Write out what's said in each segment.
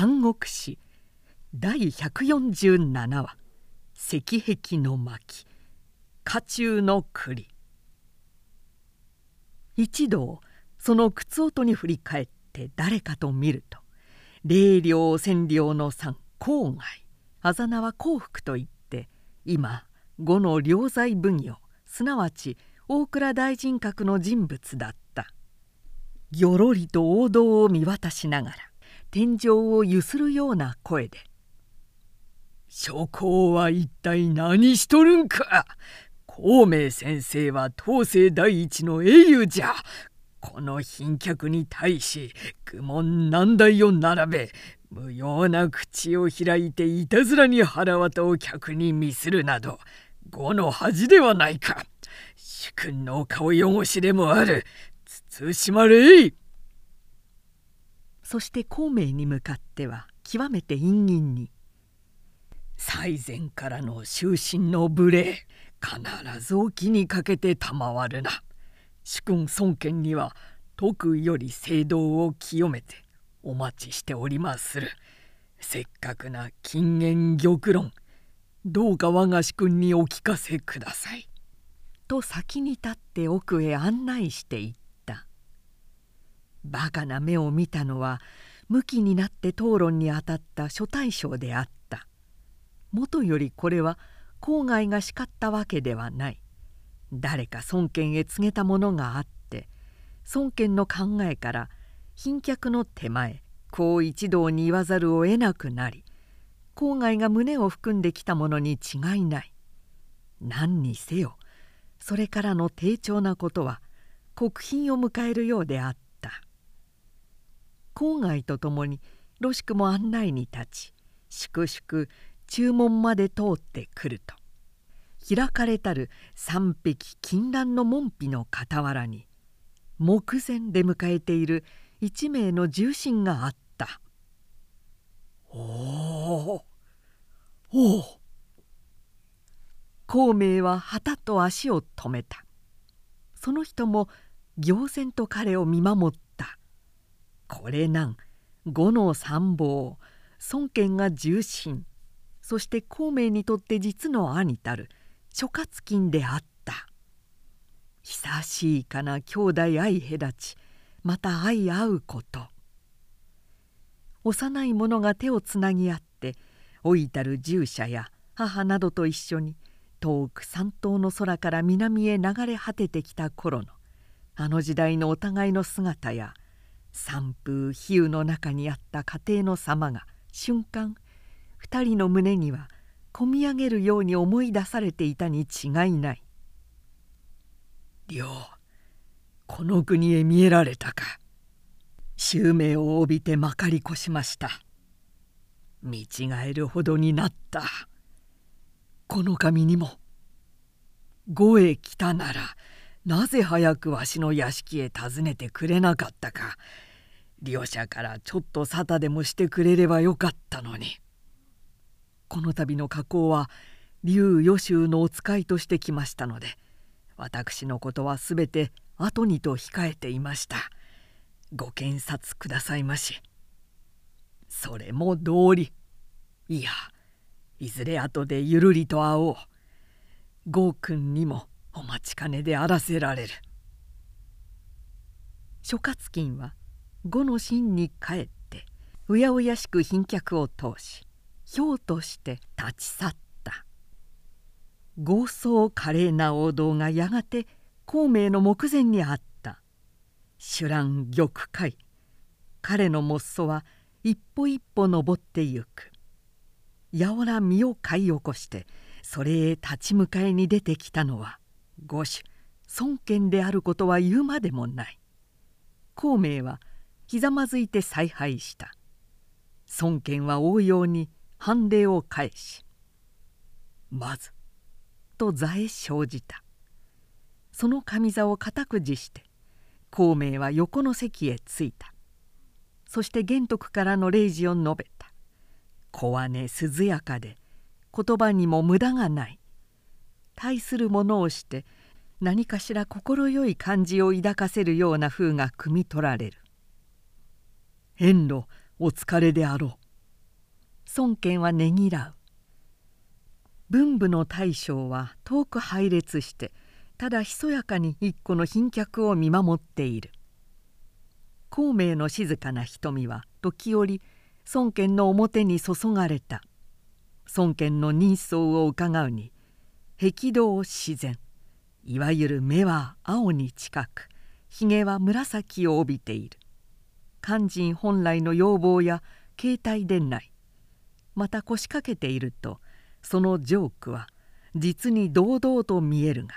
三国史第147話「石壁の巻。家中の栗」一同その靴音に振り返って誰かと見ると霊領千両の三郊外。あざ名は幸福といって今五の良罪奉行すなわち大蔵大臣格の人物だった。ぎょろりと王道を見渡しながら天井をゆするような声で「諸公は一体何しとるんか？孔明先生は当世第一の英雄じゃ。この賓客に対し愚問難題を並べ無用な口を開いていたずらに腹渡を客に見するなど語の恥ではないか。主君のお顔汚しでもある。慎まれい。そして孔明に向かっては極めて陰銀に「最前からの終身の無礼必ずお気にかけて賜るな」主君孫権には徳より聖堂を清めてお待ちしておりまする。せっかくな金言玉論どうか我が主君にお聞かせください」と先に立って奥へ案内していた。バカな目を見たのは向きになって討論に当たった諸大将であった。もとよりこれは郊外が叱ったわけではない。誰か孫権へ告げたものがあって孫権の考えから賓客の手前こう一同に言わざるを得なくなり郊外が胸を含んできたものに違いない。何にせよそれからの低調なことは国賓を迎えるようであった。郊外とともにろしくも案内に立ち粛々注文まで通ってくると。開かれたる三匹金蘭の門扉の傍らに目前で迎えている一名の重臣があった「おおおお孔明は旗と足を止めた。その人も仰然と彼を見守ったこれなん。五の参謀孫権が重臣。そして孔明にとって実の兄たる。諸葛金であった。久しいかな兄弟相隔ち。また相合うこと。幼い者が手をつなぎ合って老いたる従者や母などと一緒に遠く山東の空から南へ流れ果ててきた頃のあの時代のお互いの姿や山風比喩の中にあった家庭の様が瞬間二人の胸にはこみ上げるように思い出されていたに違いない「亮この国へ見えられたか。襲名を帯びてまかり越しました。見違えるほどになった。この神にも呉へ来たならなぜ早くわしの屋敷へ訪ねてくれなかったか。両者からちょっと沙汰でもしてくれればよかったのに。この度の加工は竜予習のお使いとしてきましたので私のことは全て後にと控えていました。ご検察くださいまし。それも道理。いやいずれ後でゆるりと会おう。郷君にもお待ちかねであらせられる。諸葛金は呉の真に帰ってうやうやしく賓客を通しひょうとして立ち去った。豪壮華麗な王道がやがて孔明の目前にあった。酒乱玉塊彼のもっそは一歩一歩登ってゆく。やおら身を買い起こしてそれへ立ち向かいに出てきたのは五種孫権であることは言うまでもない。孔明はひざまずいて采配した。孫権は応用に判例を返し「まず」と座へ生じた。その上座を固く持して孔明は横の席へ着いた。そして玄徳からの礼示を述べた。小姉涼やかで言葉にも無駄がない。対するものをして何かしら快い感じを抱かせるような風が汲み取られる。遠路お疲れであろう。孫権はねぎらう。文武の大将は遠く配列してただひそやかに一個の賓客を見守っている。孔明の静かな瞳は時折孫権の表に注がれた。孫権の人相をうかがうに赤道自然。いわゆる目は青に近く。ひげは紫を帯びている。肝心本来の要望や携帯でない。また腰掛けているとそのジョークは実に堂々と見えるが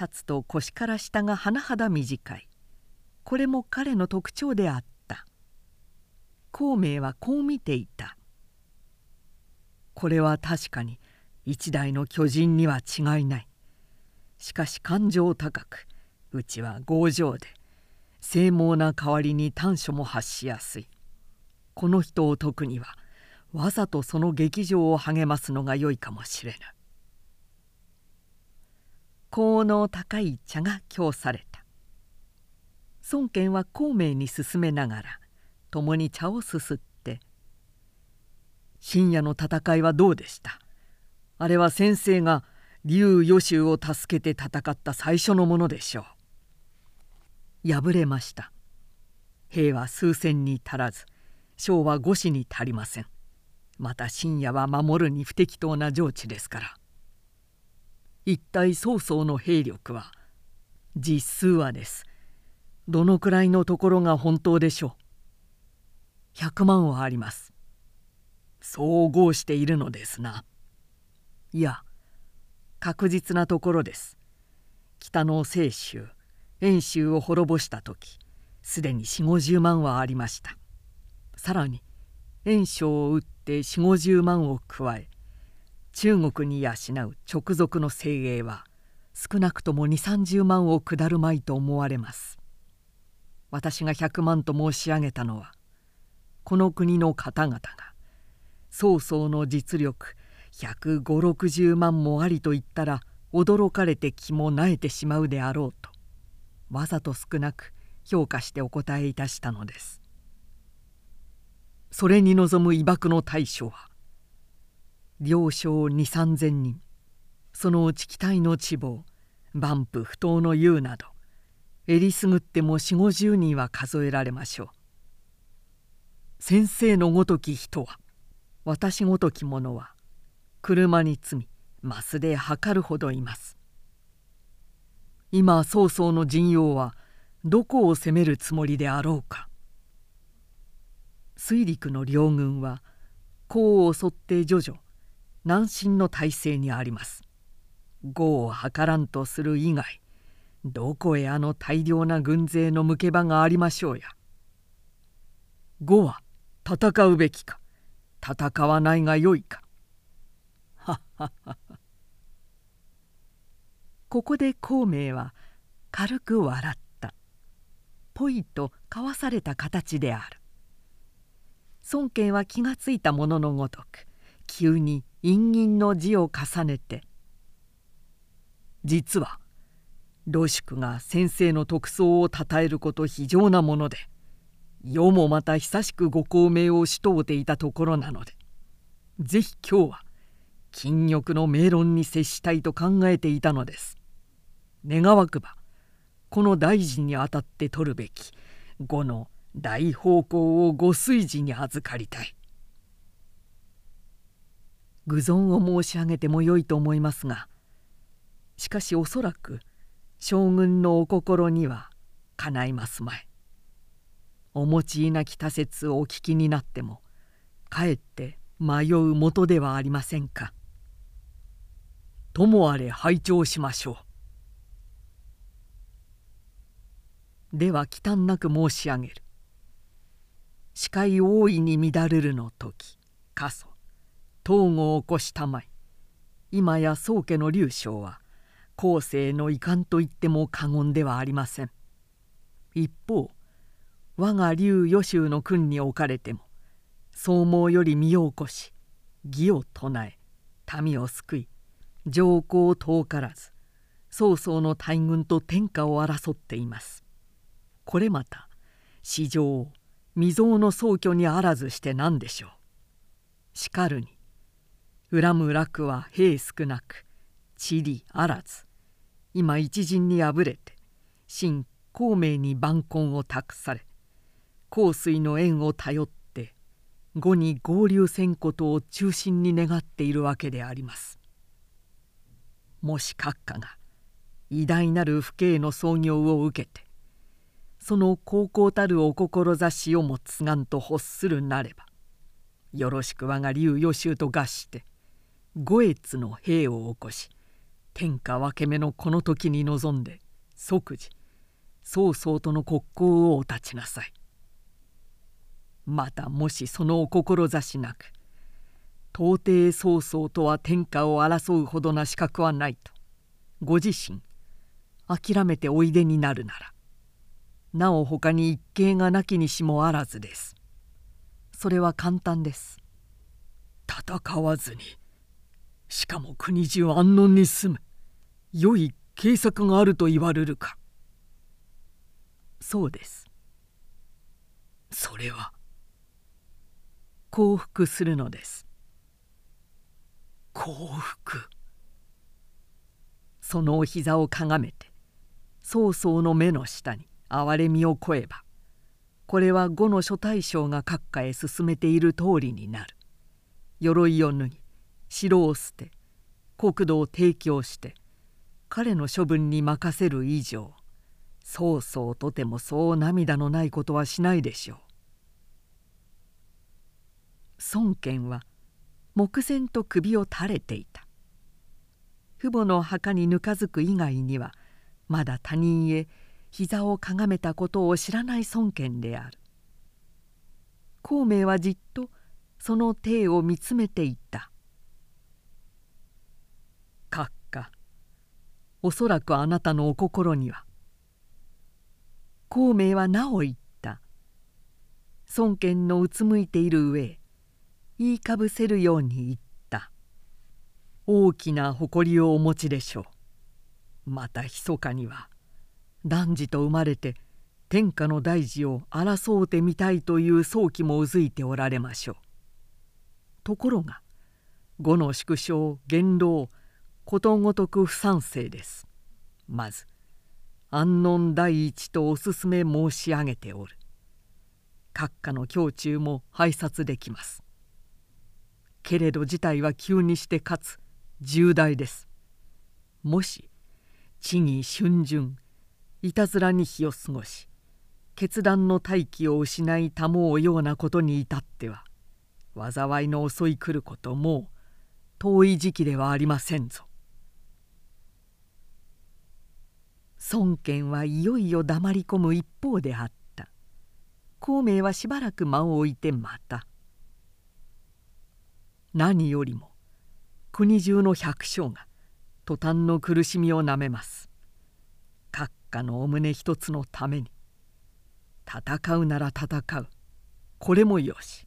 立つと腰から下が甚だ短い。これも彼の特徴であった。孔明はこう見ていた。これは確かに一代の巨人には違いない。しかし感情高くうちは強情で精猛な代わりに短所も発しやすい。この人を解くにはわざとその劇場を励ますのがよいかもしれぬ。効能高い茶が供された。孫権は孔明に勧めながら共に茶をすすって「深夜の戦いはどうでした？あれは先生が劉予習を助けて戦った最初のものでしょう。敗れました。兵は数千に足らず将は五子に足りません。また深夜は守るに不適当な上地ですから。一体曹操の兵力は実数はです。どのくらいのところが本当でしょう。100万はあります。そう合しているのですな。いや確実なところです。北の清州遠州を滅ぼした時すでに4 5 0万はありました。さらに遠州を打って4 5 0万を加え中国に養う直属の精鋭は少なくとも2 3 0万を下るまいと思われます。私が100万と申し上げたのはこの国の方々が曹操の実力15060万もありと言ったら驚かれて気もなえてしまうであろうとわざと少なく評価してお答えいたしたのです。それに臨む威爆の大将は領将2 3 0 0人そのうち機体の地望万夫不当の優などえりすぐっても4 5 0人は数えられましょう。先生のごとき人は私ごとき者は車に積みマスで測るほどいます。今曹操の陣容はどこを攻めるつもりであろうか。水陸の両軍は功を沿って徐々南進の体制にあります。呉を図らんとする以外どこへあの大量な軍勢の向け場がありましょうや。呉は戦うべきか戦わないがよいか。ここで孔明は軽く笑った。ぽいと交わされた形である。孫権は気がついたもののごとく急に陰銀の字を重ねて「実は露宿が先生の特捜をたたえること非常なもので世もまた久しくご高名をしとうていたところなので是非今日は禁欲の名論に接したいと考えていたのです。願わくばこの大臣にあたって取るべき五の大方向をご推示に預かりたい。愚存を申し上げてもよいと思いますがしかしおそらく将軍のお心にはかないますまい。お持ちいなき他説をお聞きになってもかえって迷うもとではありませんか。ともあれ拝聴しましょう。では忌憚なく申し上げる。視界大いに乱れるの時過疎東郷を起こしたまい今や宗家の劉将は後世の遺憾と言っても過言ではありません。一方我が劉予習の君におかれても総毛より身を起こし義を唱え民を救い上皇遠からず曹操の大軍と天下を争っています。これまた史上未曾有の宗居にあらずして何でしょう。しかるに恨む楽は兵少なく地理あらず今一陣に敗れて新孔明に晩婚を託され香水の縁を頼って後に合流せんことを中心に願っているわけであります。もし閣下が偉大なる父兄の創業を受けてその高校たるお志をも継がんと欲するなればよろしく我が竜予習と合して五越の兵を起こし天下分け目のこの時に臨んで即時曹操との国交をお立ちなさい。またもしそのお志なく到底曹操とは天下を争うほどな資格はないとご自身諦めておいでになるならなお他に一計がなきにしもあらずです。それは簡単です。戦わずにしかも国中安穏に住む良い計策があると言われるかそうですそれは降伏するのです。降伏。そのお膝をかがめて曹操の目の下に憐れみを超えばこれは呉の諸大将が閣下へ進めている通りになる。鎧を脱ぎ城を捨て国土を提供して彼の処分に任せる以上そうそうとてもそう涙のないことはしないでしょう。孫権は目前と首を垂れていた。父母の墓にぬかづく以外にはまだ他人へ膝をかがめたことを知らない孫権である。孔明はじっとその体を見つめていた「閣下おそらくあなたのお心には」孔明はなお言った。孫権のうつむいている上言いかぶせるように言った「大きな誇りをお持ちでしょう」また密かには男児と生まれて天下の大事を争うてみたいという早期もうずいておられましょう。ところが五の縮小言動ことごとく不賛成です。まず安穏第一とお勧め申し上げておる。閣下の胸中も拝察できます。けれど事態は急にしてかつ重大です。もし地に春巡いたずらに日を過ごし決断の大気を失いたもうようなことに至っては災いの襲い来ることも遠い時期ではありませんぞ。孫権はいよいよ黙り込む一方であった孔明はしばらく間を置いてまた何よりも。国中の百姓が途端の苦しみをなめます。閣下のお胸一つのために戦うなら戦う。これもよし。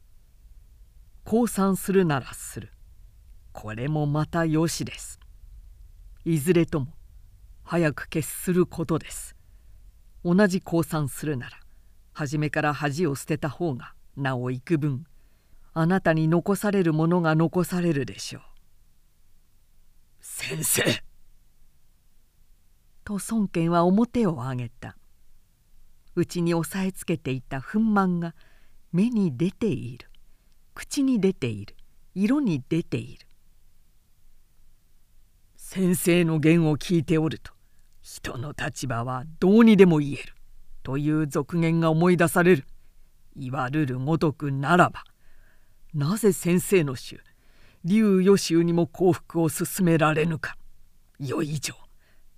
降参するならする。これもまたよしです。いずれとも早く決することです。同じ降参するなら初めから恥を捨てた方がなお幾分。あなたに残されるものが残されるでしょう。先生。と孫権は面を上げた。内に押さえつけていた憤懣が目に出ている。口に出ている。色に出ている。先生の言を聞いておると人の立場はどうにでも言える。という俗言が思い出される。言わるるごとくならばなぜ先生の衆劉予習にも降伏を進められぬか。よい以上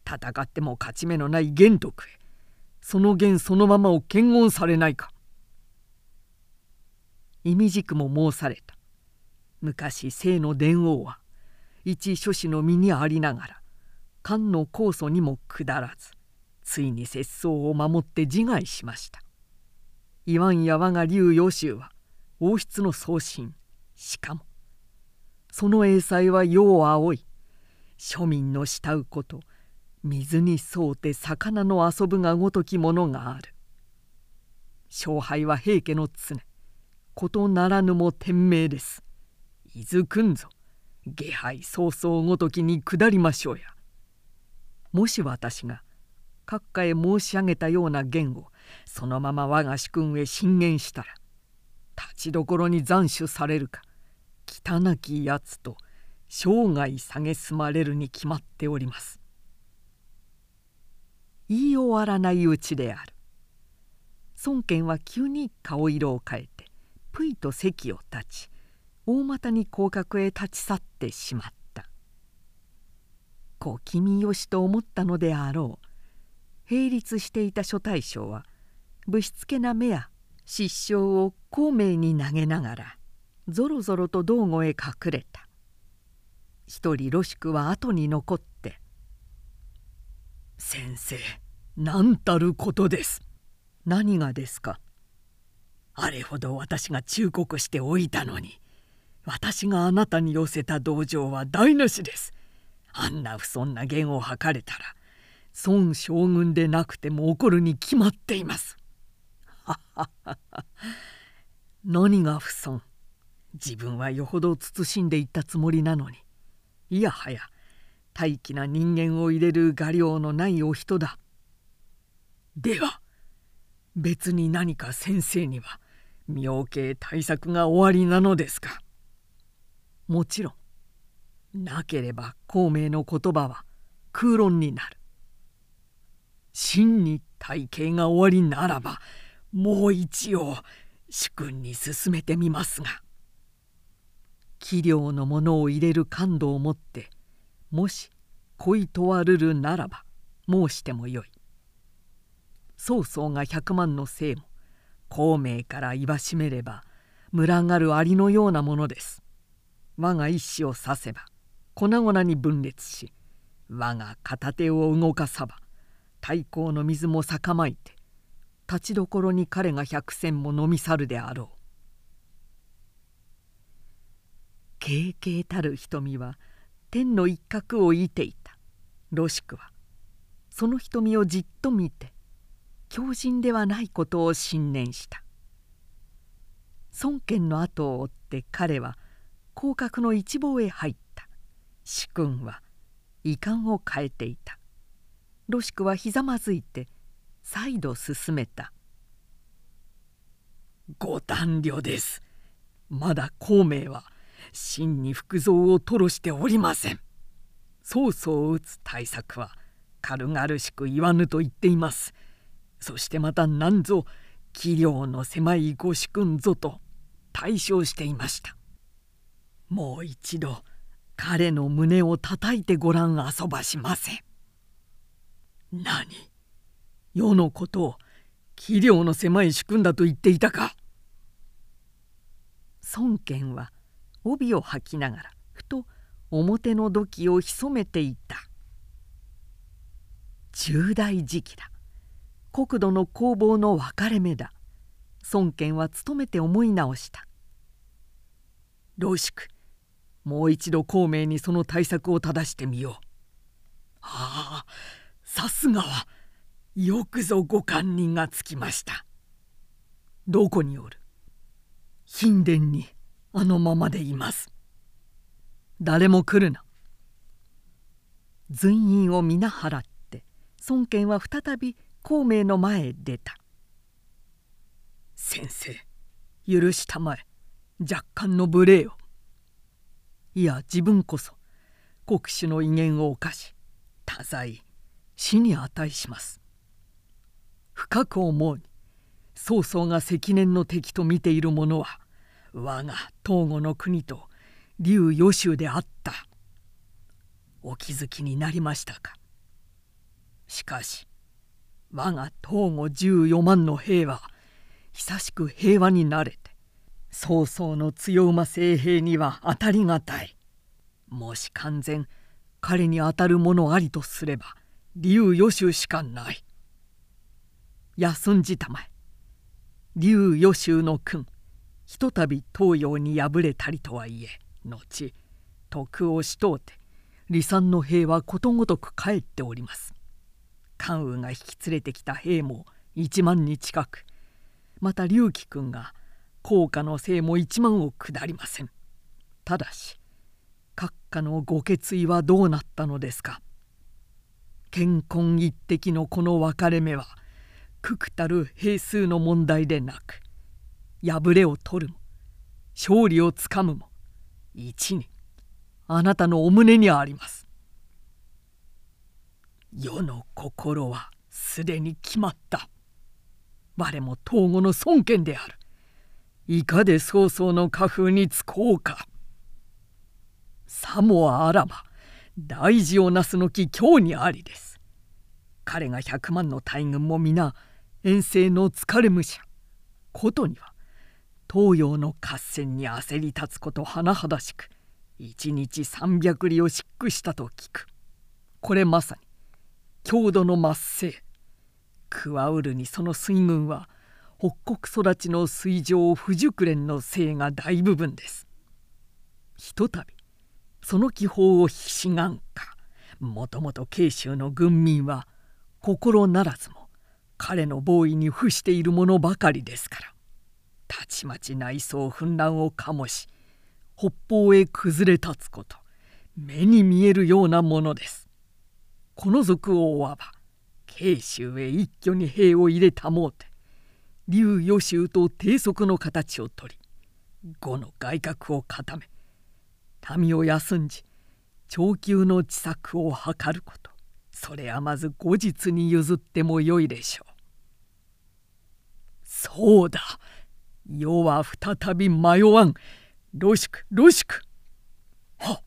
戦っても勝ち目のない玄徳へ。その元そのままを検問されないか。意味軸も申された。昔清の伝王は一諸子の身にありながら漢の酵素にも下らずついに節操を守って自害しました。言わんや我が竜陽州は王室の送信。しかもその英才は世を仰い庶民の慕うこと水に沿うて魚の遊ぶがごときものがある。勝敗は平家の常ことならぬも天命です。伊豆くんぞ下杯早々ごときに下りましょうや。もし私が閣下へ申し上げたような言をそのまま我が主君へ進言したら立ちどころに斬首されるか汚きやつと生涯蔑まれるに決まっております。言い終わらないうちである。孫権は急に顔色を変えてぷいと席を立ち大股に広角へ立ち去ってしまった小気味よしと思ったのであろう並立していた諸大将はぶしつけな目や失笑を孔明に投げながらぞろぞろと道後へ隠れた一人ロシクは後に残って「先生何たることです」「何がですか?」あれほど私が忠告しておいたのに私があなたに寄せた同情は台無しです。あんな不遜な言を吐かれたら孫将軍でなくても怒るに決まっています。何が不遜自分はよほど慎んでいったつもりなのに。いやはや大気な人間を入れる画量のないお人だ。では別に何か先生には妙計対策が終わりなのですか？もちろんなければ孔明の言葉は空論になる。真に体系が終わりならばもう一応主君に進めてみますが。器量のものを入れる感度を持ってもし恋問わるるならば申してもよい。曹操が百万の姓も孔明から言わしめれば群がるアリのようなものです。我が意志を指せば粉々に分裂し我が片手を動かさば太閤の水も逆まいて立ちどころに彼が百戦も飲み去るであろう。軽々たる瞳は天の一角を射ていた。ロシクはその瞳をじっと見て強靭ではないことを信念した。孫権の後を追って彼は広角の一望へ入った。主君は遺憾を変えていた。ロシクはひざまずいて再度進めた「ご短慮です。まだ孔明は真に福蔵を吐露しておりません。曹操を討つ対策は軽々しく言わぬと言っています。そしてまた何ぞ器量の狭いご主君ぞと対象していました。もう一度彼の胸を叩いてごらん遊ばしません。何？世のことを器量の狭い主君だと言っていたか。孫権は帯を吐きながらふと表の土器を潜めていた。重大時期だ。国土の攻防の分かれ目だ。孫権は努めて思い直した。老宿もう一度孔明にその対策を正してみよう。ああさすがはよくぞご堪忍がつきました。どこにおる？神殿にあのままでいます。誰も来るな。随員を皆払って孫権は再び孔明の前へ出た「先生許したまえ。若干の無礼を」いや自分こそ国主の威厳を犯し多罪死に値します。深く思う。に曹操が積年の敵と見ている者は我が東郷の国と劉予州であった。お気づきになりましたか？しかし我が東郷14万の兵は久しく平和になれて曹操の強馬精兵には当たりがたい。もし完全彼に当たるものありとすれば劉予州しかない。休んじたまえ。劉予州の君ひとたび東洋に敗れたりとはいえ後徳をしとうて離散の兵はことごとく帰っております。関羽が引き連れてきた兵も1万に近く。また龍樹君が高価の兵も1万を下りません。ただし閣下のご決意はどうなったのですか。健康一滴のこの分かれ目はくたる兵数の問題でなく敗れを取るも勝利をつかむも一人あなたのお胸にあります。世の心はすでに決まった。我も東郷の孫権である。いかで曹操の家風につこうか。さもあらば大事をなすのき今日にありです。彼が100万の大軍も皆遠征の疲れ武者ことには東洋の合戦に焦り立つこと甚だしく一日300里を疾駆したと聞くこれまさに郷土の末世桑うるにその水軍は北国育ちの水上不熟練の性が大部分です。ひとたびその気泡をひしがんかもともと慶州の軍民は心ならずも彼の防衛に付しているものばかりですからたちまち内装紛乱を醸し北方へ崩れ立つこと目に見えるようなものです。この賊を追わば慶州へ一挙に兵を入れたもうて劉予州と低速の形をとり呉の外角を固め民を休んじ長久の知策を図ることそれはまず後日に譲ってもよいでしょう。そうだ。世は再び迷わん。ロシクロシクはっ。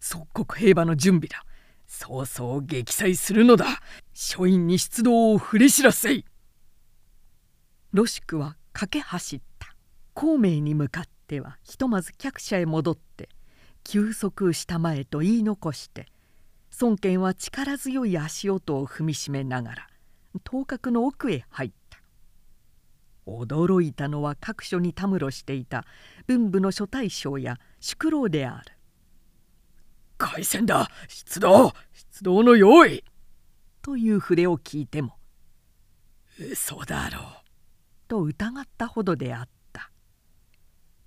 即刻兵馬の準備だ。早々撃砕するのだ。書院に出動を振り知らせい。ロシクは駆け走った。孔明に向かってはひとまず客車へ戻って休息したまえと言い残して孫権は力強い足音を踏みしめながら頭角の奥へ入った。驚いたのは各所にたむろしていた文武の諸大将や宿老である海戦だ出動出動の用意！という触れを聞いても嘘だろう！と疑ったほどであった。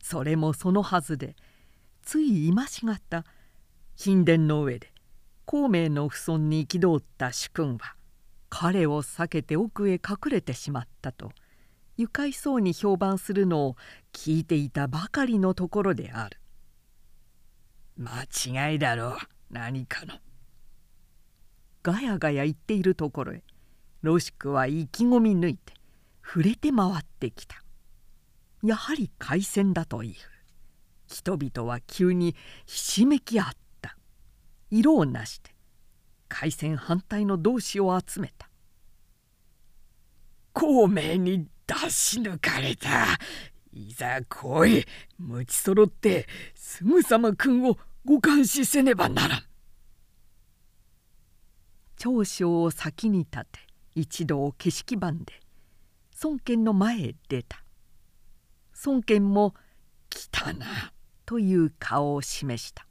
それもそのはずでつい今しがった。神殿の上で孔明の父孫に憤った主君は彼を避けて奥へ隠れてしまったと愉快そうに評判するのを聞いていたばかりのところである間違いだろう何かの。ガヤガヤ言っているところへロシクは意気込み抜いて触れて回ってきた。やはり海戦だという。人々は急にひしめき合った。色をなして海戦反対の同志を集めた。孔明に出し抜かれた。いざ来い。むちそろってすぐさま君をご監視せねばならん。長将を先に立て一同景色番で孫権の前へ出た。孫権も「来たな」という顔を示した。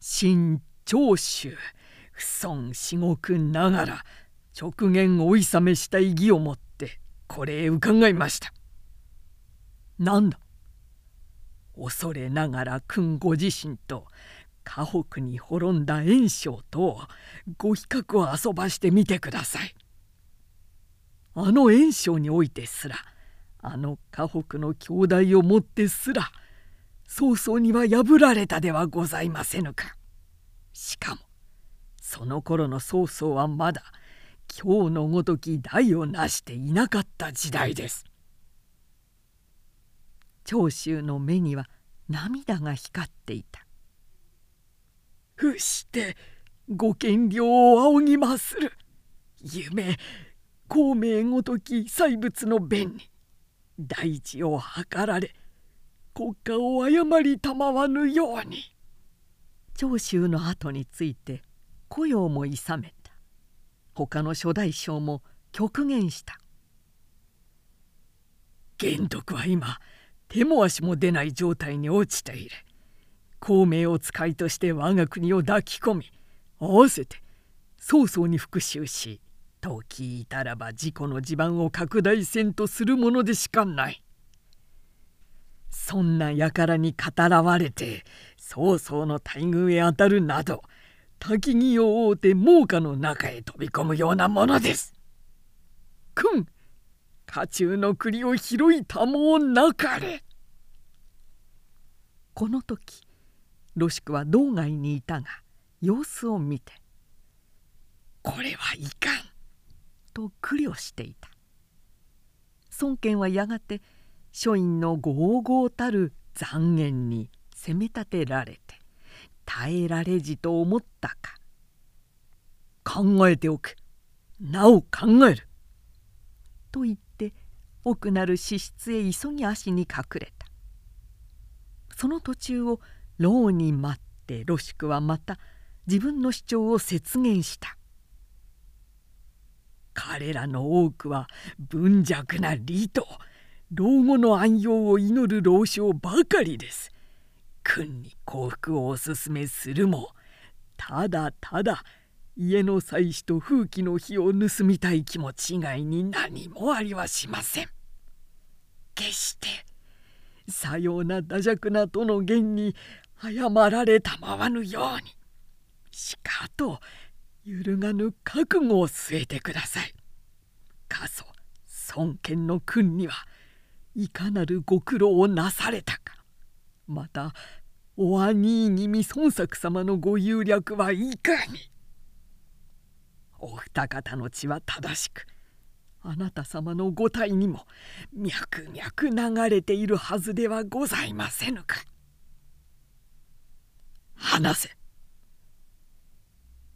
新長州不孫至極ながら直言追い覚めした意義を持ってこれへ伺いました。なんだ？恐れながら君ご自身と河北に滅んだ炎章とご比較を遊ばしてみてください。あの炎章においてすらあの河北の兄弟をもってすら早々には破られたではございませぬか。しかもその頃の曹操はまだ今日のごとき代を成していなかった時代です。長州の目には涙が光っていた。伏してご見領を仰ぎまする夢孔明ごとき細物の弁に大事を図られ国家を誤りたまわぬように長州の後について雇用もいさめた他の諸大将も極限した玄徳は今手も足も出ない状態に落ちている孔明を使いとして我が国を抱き込み合わせて早々に復讐しと聞いたらば自己の地盤を拡大せんとするものでしかない。そんな輩に語らわれて曹操の大軍へ当たるなど滝木を追うて猛火の中へ飛び込むようなものです。くん家中の栗を拾いたもうなかれ。この時ロシクは道外にいたが様子を見て「これはいかん」と苦慮していた孫権はやがて書院の豪々たる残言に責め立てられて耐えられじと思ったか。考えておく。なお考える。と言って奥なる寝室へ急ぎ足に隠れた。その途中を牢に待ってロシクはまた自分の主張を説言した。彼らの多くは貧弱な利と老後の安養を祈る老少ばかりです。君に幸福をおすすめするもただただ家の妻子と風紀の火を盗みたい気持ち以外に何もありはしません。決してさような惰弱なとの言に謝られたまわぬようにしかと揺るがぬ覚悟を据えてください。過疎孫権の君にはいかなるご苦労をなされたかまたお兄にみ孫作様のご有略はいかに。お二方の血は正しく。あなた様のご体にも脈々流れているはずではございませぬか。話せ。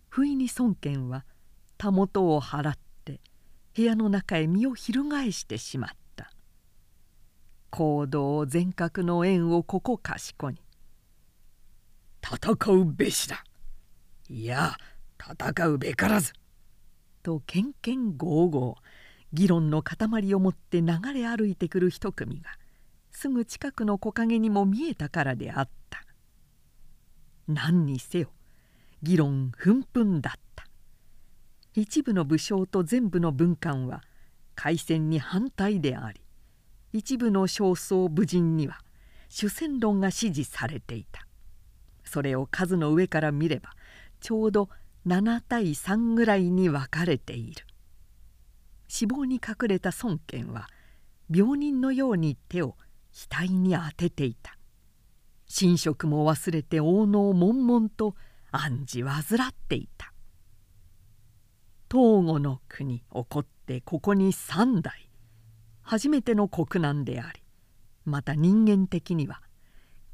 不意に孫権はたもとを払って部屋の中へ身を翻してしまった。行動全角の縁をここかしこに。戦うべしだ。いや戦うべからず。とけんけんごうごう議論の塊を持って流れ歩いてくる一組がすぐ近くの木陰にも見えたからであった。何にせよ議論憤憤だった。一部の武将と全部の文官は開戦に反対であり一部の少曹武人には主戦論が支持されていた。それを数の上から見ればちょうど7対3ぐらいに分かれている。死亡に隠れた孫権は病人のように手を額に当てていた。寝食も忘れて王能悶々と暗示患っていた。東郷の国起こってここに三代。初めての国難でありまた人間的には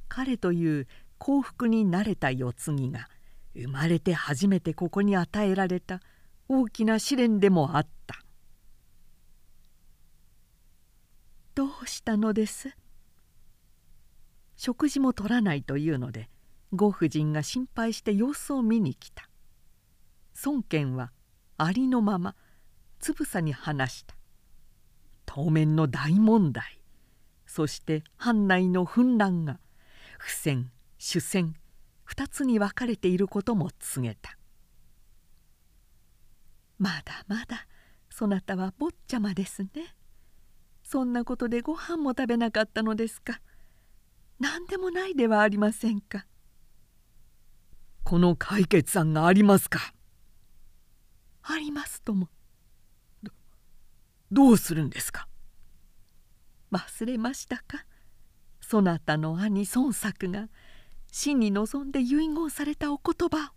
彼という幸福に慣れた世継ぎが生まれて初めてここに与えられた大きな試練でもあった「どうしたのです?」食事も取らないというのでご婦人が心配して様子を見に来た。孫権はありのままつぶさに話した。当面の大問題。そして藩内の紛乱が不戦主戦2つに分かれていることも告げた。まだまだそなたは坊ちゃまですね。そんなことでご飯も食べなかったのですか。何でもないではありませんか。この解決案がありますか。ありますとも。どうするんですか？忘れましたか？そなたの兄孫作が死に臨んで遺言されたお言葉。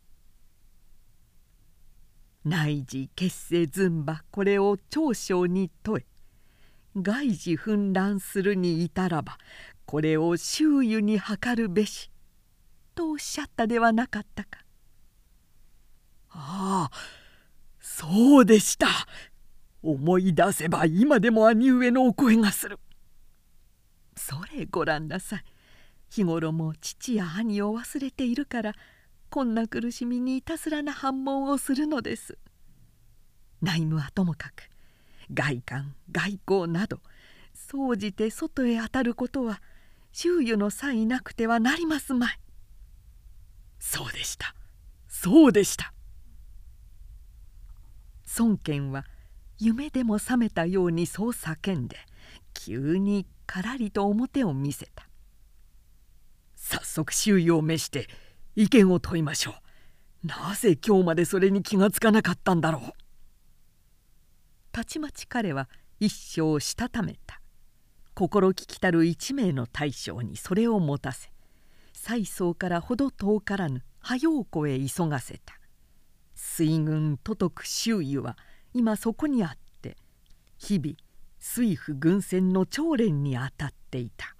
内示結成寸馬これを長将に問え。外事紛乱するに至らばこれを周囲に図るべし」とおっしゃったではなかったか。ああそうでした。思い出せば今でも兄上のお声がする。それごらんなさい日頃も父や兄を忘れているからこんな苦しみにいたずらな反問をするのです。内務はともかく外観外交など総じて外へ当たることは周囲の際なくてはなりますまい。そうでしたそうでした孫権は夢でも覚めたようにそう叫んで急にからりと表を見せた。早速周囲を召して意見を問いましょう。なぜ今日までそれに気がつかなかったんだろう。たちまち彼は一生したためた。心聞きたる一名の大将にそれを持たせ蔡宗からほど遠からぬ波陽湖へ急がせた。水軍都督周囲は今そこにあって日々水府軍船の長連にあたっていた。